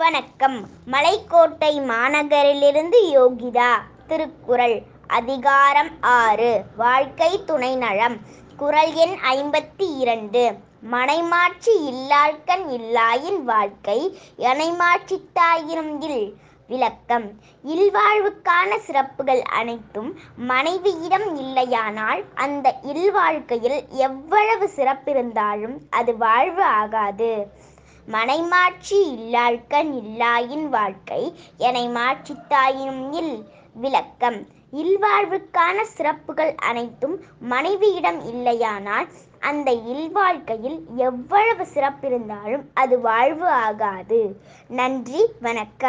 வணக்கம். மலைக்கோட்டை மாநகரிலிருந்து யோகிதா திருக்குறள் அதிகாரம் ஆறு வாழ்க்கை துணை நலம் குறள் எண் ஐம்பத்தி இரண்டு. மனைமாட்சி இல்லாள்கண் இல்லாயின் வாழ்க்கை எனைமாட்சித்தாயினும் இல் விளக்கம். இல்வாழ்வுக்கான சிறப்புகள் அனைத்தும் மனைவியிடம் இல்லையானால் அந்த இல்வாழ்க்கையில் எவ்வளவு சிறப்பிருந்தாலும் அது வாழ்வு ஆகாது. மனைமாட்சி இல்லாள்கண் இல்லாயின் வாழ்க்கை எனைமாட்சித்தாயினும் இல் விளக்கம். இல்வாழ்வுக்கான சிறப்புகள் அனைத்தும் மனைவியிடம் இல்லையானால் அந்த இல்வாழ்க்கையில் எவ்வளவு சிறப்பிருந்தாலும் அது வாழ்வு ஆகாது. நன்றி வணக்கம்.